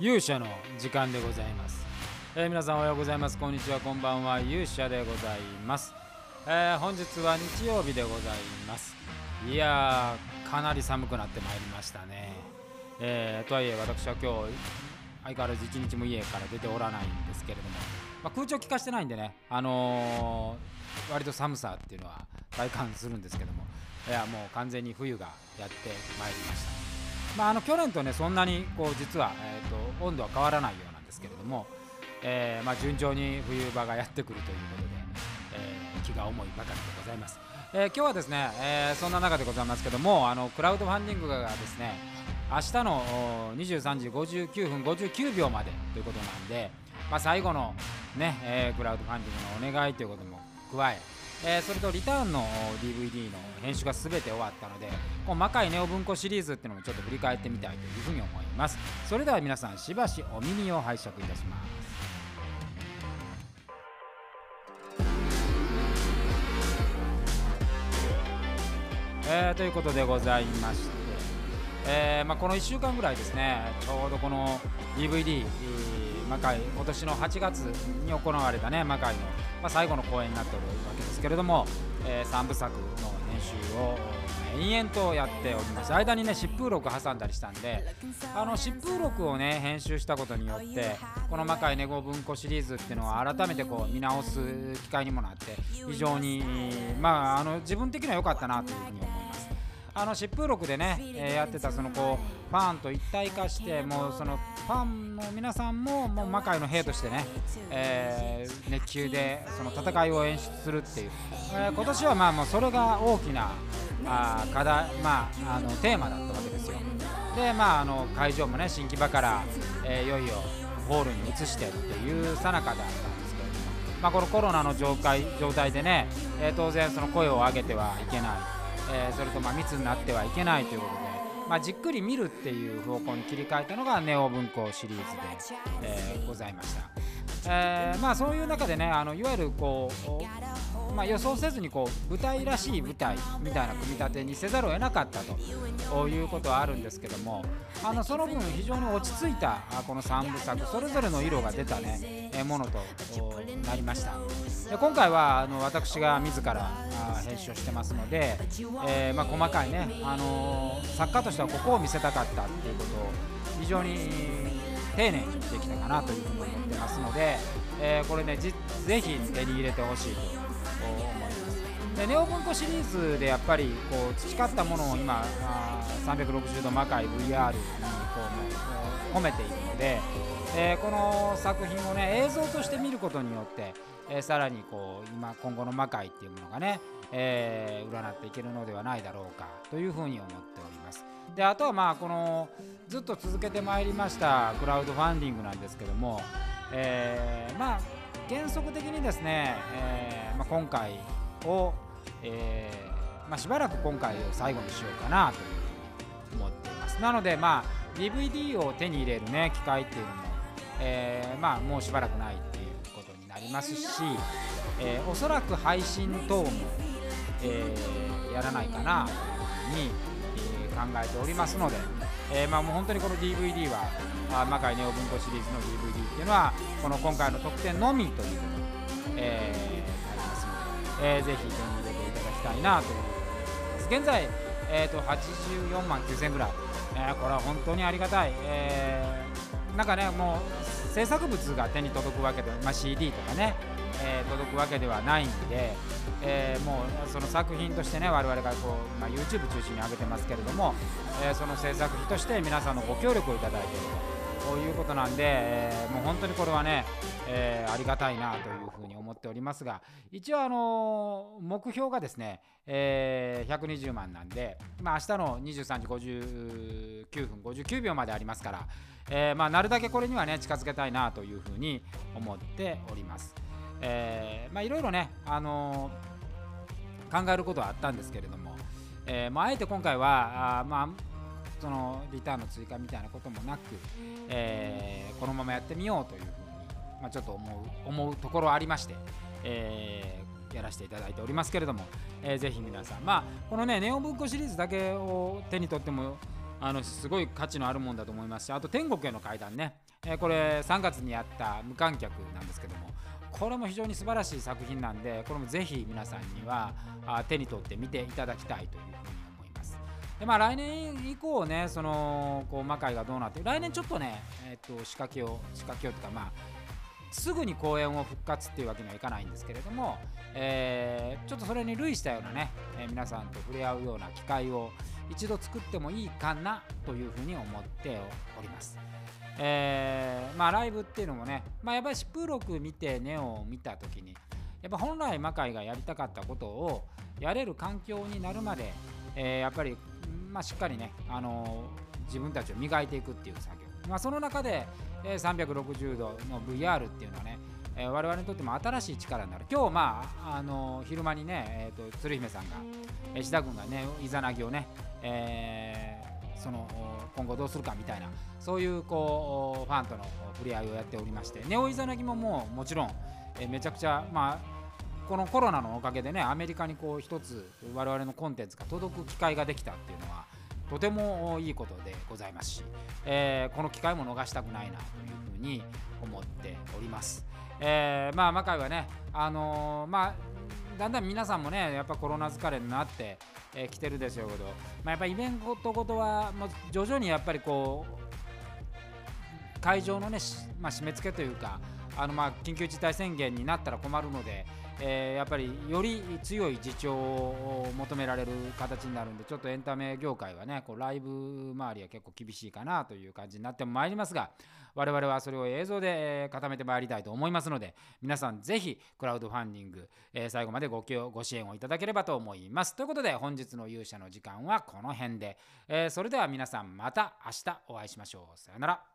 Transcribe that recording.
勇者の時間でございます、えー皆さんおはようございます。こんにちは。こんばんは。勇者でございます、えー本日は日曜日でございます。いやーかなり寒くなってまいりましたね、えーとはいえ私は今日相変わらず一日も家から出ておらないんですけれども、まあ、空調効かしてないんでね。あのー割と寒さっていうのは体感するんですけども。いやもう完全に冬がやってまいりました。まあ、あの去年とねそんなにこう実は、えー、と温度は変わらないようなんですけれども、えーまあ、順調に冬場がやってくるということで、えー気が重いばかりでございます、えー今日はですね、えそんな中でございますけどもあのクラウドファンディングがですね明日の23時59分59秒までということなんで、まあ、最後のね、えクラウドファンディングのお願いということも加ええーそれとリターンの DVD の編集が全て終わったのでこう魔界ネオ文庫シリーズっていうのもちょっと振り返ってみたいというふうに思います。それでは皆さんしばしお耳を拝借いたします。えーということでございまして、えーまあ、この1週間ぐらいですねちょうどこの DVD、魔界今年の8月に行われたね魔界の、まあ、最後の公演になっておるわけですけれども、え3部作の編集を延々とやっております。間にね疾風録挟んだりしたんであの疾風録をね編集したことによってこの魔界ネゴ文庫シリーズっていうのは改めてこう見直す機会にもなって非常にまああの自分的には良かったなというふうに思います。あの疾風録でね、えーやってたそのこうファンと一体化してもうそのファンの皆さんももう魔界の兵としてね、えー熱球でその戦いを演出するっていう、えー今年はまあもうそれが大きなあ課題まああのテーマだったわけですよでまああの会場もね新木場から、えーいよいよホールに移してっていうさなかだったんですけれども、まあ、このコロナの状態状態でね、えー当然その声を上げてはいけない、えーそれとま密になってはいけないということで、まあ、じっくり見るっていう方向に切り替えたのがネオ文庫シリーズで、えーございました。えーまあそういう中でねあのいわゆるこう、まあ、予想せずにこう舞台らしい舞台みたいな組み立てにせざるを得なかったということはあるんですけどもあのその分非常に落ち着いたこの3部作それぞれの色が出たね、ものとなりました。で今回はあの私が自ら編集をしてますので、えーまあ、細かいね、あの作家としてはここを見せたかったっていうことを非常に丁寧にできたかなというふうに思ってますので、えーこれねぜひ手に入れてほしいと思います。でネオ文庫シリーズでやっぱりこう培ったものを今あ360度魔界 VR にこうもう込めているので、えーこの作品をね映像として見ることによって、えーさらにこう今今後の魔界っていうものがね、えー占っていけるのではないだろうかというふうに思っております。であとはまあこのずっと続けてまいりましたクラウドファンディングなんですけども、えーまあ原則的にですね、えーまあ、今回を、えーまあ、しばらく今回を最後にしようかなというふうに思っています。なのでまあ DVD を手に入れるね機会っていうのも、えーまあもうしばらくないっていうことになりますし、えーおそらく配信等も、えーやらないかなというふうに、考えておりますので、えーまあもう本当にこの DVD はあ魔界ネオ文庫シリーズの DVD っていうのはこの今回の特典のみということに、えーなりますので、えーぜひ手に入れていただきたいなというふうに思います。現在、えー、と84万9000ぐらい、えーこれは本当にありがたい、えーなんかねもう制作物が手に届くわけで、まあ、CD とかね、えー届くわけではないんで、えーもうその作品としてね我々がこう、まあ、YouTube 中心に上げてますけれども、えーその制作費として皆さんのご協力をいただいていると。いうことなんで、えーもう本当にこれはね、えーありがたいなというふうに思っておりますが一応あのー目標がですね、えー120万なんで、まあ、明日の23時59分59秒までありますから、えーまあ、なるだけこれにはね近づけたいなというふうに思っております。えーまあいろいろね、あのー考えることはあったんですけれども、えーまあ、えて今回はあまあそのリターンの追加みたいなこともなく、えーこのままやってみようというふうに、まあ、ちょっと思う思うところありまして、えーやらせていただいておりますけれども、えーぜひ皆さん、まあ、このね、ネオ文庫シリーズだけを手に取っても、あのすごい価値のあるもんだと思いますし、あと天国への階段ね、えー、これ3月にやった無観客なんですけどもこれも非常に素晴らしい作品なんでこれもぜひ皆さんには手に取って見ていただきたいというふうにでまあ来年以降ねそのこう魔界がどうなって来年ちょっとね、えー、と仕掛けを仕掛けようというかまあすぐに公演を復活っていうわけにはいかないんですけれども、えー、ちょっとそれに類したようなね、えー、皆さんと触れ合うような機会を一度作ってもいいかなというふうに思っております。えー、まあライブっていうのもね、まあ、やっぱりシプロク見てネオを見た時にやっぱ本来魔界がやりたかったことをやれる環境になるまで、えー、やっぱり、まあ、しっかりね、あのー、自分たちを磨いていくっていう作業、まあ、その中で、えー、360度の VR っていうのはねえー、我々にとっても新しい力になる。今日まああの昼間にね、えーと、鶴姫さんが石田君がねイザナギをね、えー、その今後どうするかみたいなそういうこうファンとの触れ合いをやっておりましてネオイザナギももうもちろん、え、めちゃくちゃまあこのコロナのおかげでねアメリカにこう一つ我々のコンテンツが届く機会ができたっていうのはとてもいいことでございますし、えー、この機会も逃したくないなというふうに思っております。えー、まあ魔界はね、あのー、まあだんだん皆さんもねやっぱコロナ疲れになってき、えー、来てるでしょうけど、まあ、やっぱりイベントごとはもう徐々にやっぱりこう会場のね、まあ、締め付けというかあのまあ緊急事態宣言になったら困るので、えー、やっぱりより強い自重を求められる形になるんでちょっとエンタメ業界はねこうライブ周りは結構厳しいかなという感じになってまいりますが我々はそれを映像で固めてまいりたいと思いますので皆さんぜひクラウドファンディング、えー、最後までごご支援をいただければと思います。ということで本日の勇者の時間はこの辺で、えー、それでは皆さんまた明日お会いしましょう。さよなら。